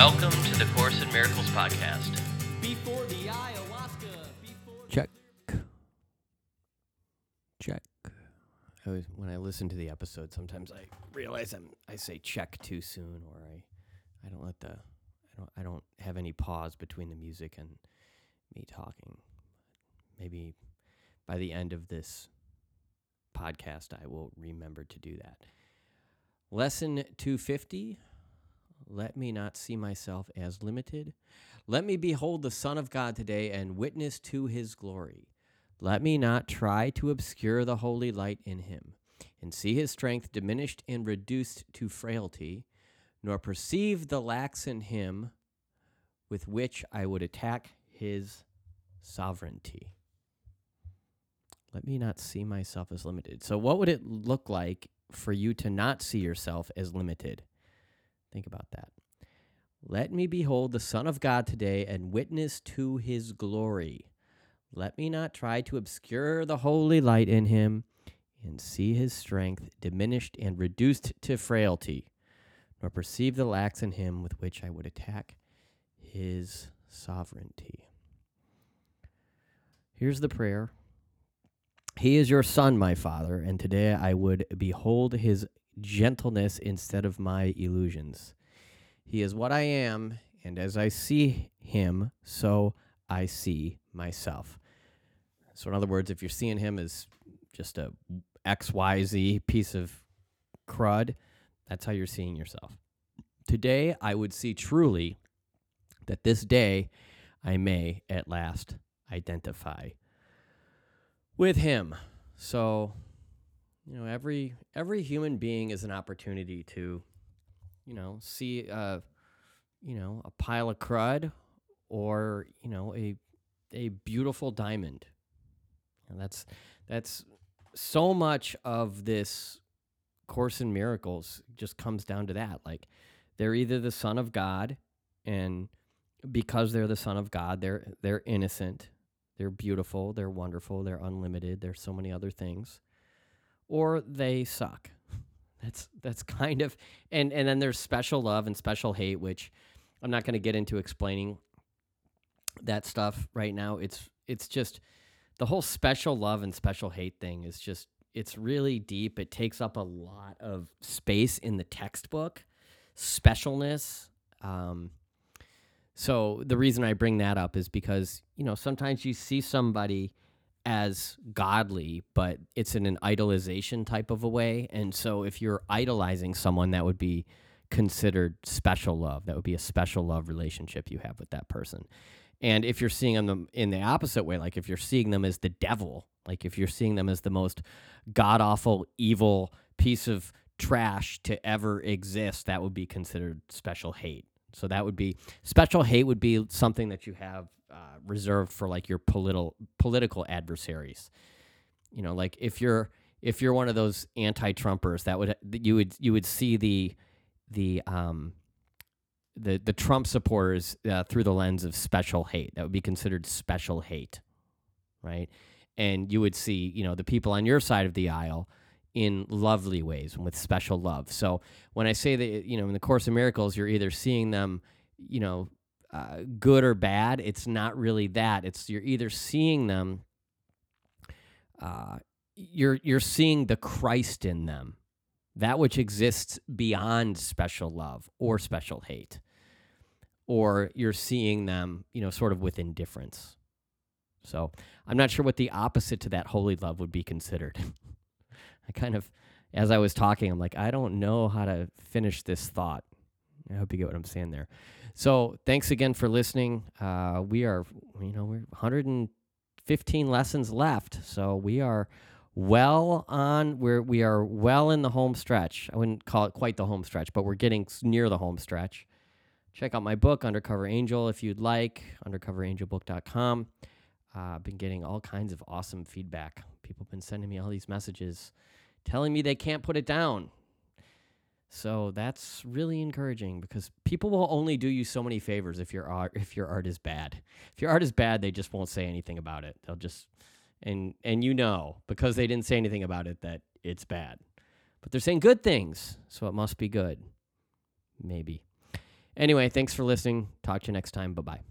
Welcome to the Course in Miracles podcast. Before the ayahuasca. Before Check. Check. I was, when I listen to the episode, sometimes I realize I'm I say check too soon, or I I don't let the I don't I don't have any pause between the music and me talking. Maybe by the end of this podcast, I will remember to do that. Lesson 250 Let me not see myself as limited. Let me behold the Son of God today and witness to his glory. Let me not try to obscure the holy light in him, and see his strength diminished and reduced to frailty, nor perceive the lacks in him with which I would attack his sovereignty. Let me not see myself as limited. So, what would it look like for you to not see yourself as limited? Think about that. Let me behold the Son of God today and witness to his glory. Let me not try to obscure the holy light in him and see his strength diminished and reduced to frailty, nor perceive the lacks in him with which I would attack his sovereignty. Here's the prayer He is your Son, my Father, and today I would behold his gentleness instead of my illusions. He is what I am, and as I see him, so I see myself. So, in other words, if you're seeing him as just a XYZ piece of crud, that's how you're seeing yourself. Today, I would see truly that this day I may at last identify with him. So, you know, every every human being is an opportunity to, you know, see a, you know, a pile of crud or, you know, a a beautiful diamond. And that's that's so much of this course in miracles just comes down to that. Like they're either the son of God and because they're the son of God, they're they're innocent, they're beautiful, they're wonderful, they're unlimited, there's so many other things. Or they suck. That's that's kind of and and then there's special love and special hate, which I'm not going to get into explaining that stuff right now. It's it's just the whole special love and special hate thing is just it's really deep. It takes up a lot of space in the textbook. Specialness. Um, so the reason I bring that up is because you know sometimes you see somebody as godly, but it's in an idolization type of a way, and so if you're idolizing someone, that would be considered special love. That would be a special love relationship you have with that person. And if you're seeing them in the opposite way, like if you're seeing them as the devil, like if you're seeing them as the most god awful, evil piece of trash to ever exist, that would be considered special hate. So that would be special hate would be something that you have uh, reserved for like your political political adversaries. You know, like if you're if you're one of those anti-Trumpers, that would you would you would see the the um the the Trump supporters uh, through the lens of special hate. That would be considered special hate, right? And you would see, you know, the people on your side of the aisle in lovely ways and with special love. So when I say that, you know, in the Course of Miracles, you're either seeing them, you know, uh, good or bad. It's not really that. It's you're either seeing them. Uh, you're you're seeing the Christ in them, that which exists beyond special love or special hate, or you're seeing them, you know, sort of with indifference. So I'm not sure what the opposite to that holy love would be considered. I kind of, as I was talking, I'm like, I don't know how to finish this thought. I hope you get what I'm saying there. So thanks again for listening. Uh, we are, you know, we're 115 lessons left, so we are well on. We're we are well in the home stretch. I wouldn't call it quite the home stretch, but we're getting near the home stretch. Check out my book, Undercover Angel, if you'd like. UndercoverAngelBook.com. Uh, I've been getting all kinds of awesome feedback. People have been sending me all these messages telling me they can't put it down. So that's really encouraging because people will only do you so many favors if your art if your art is bad. If your art is bad, they just won't say anything about it. They'll just and and you know because they didn't say anything about it that it's bad. But they're saying good things, so it must be good. Maybe. Anyway, thanks for listening. Talk to you next time. Bye bye.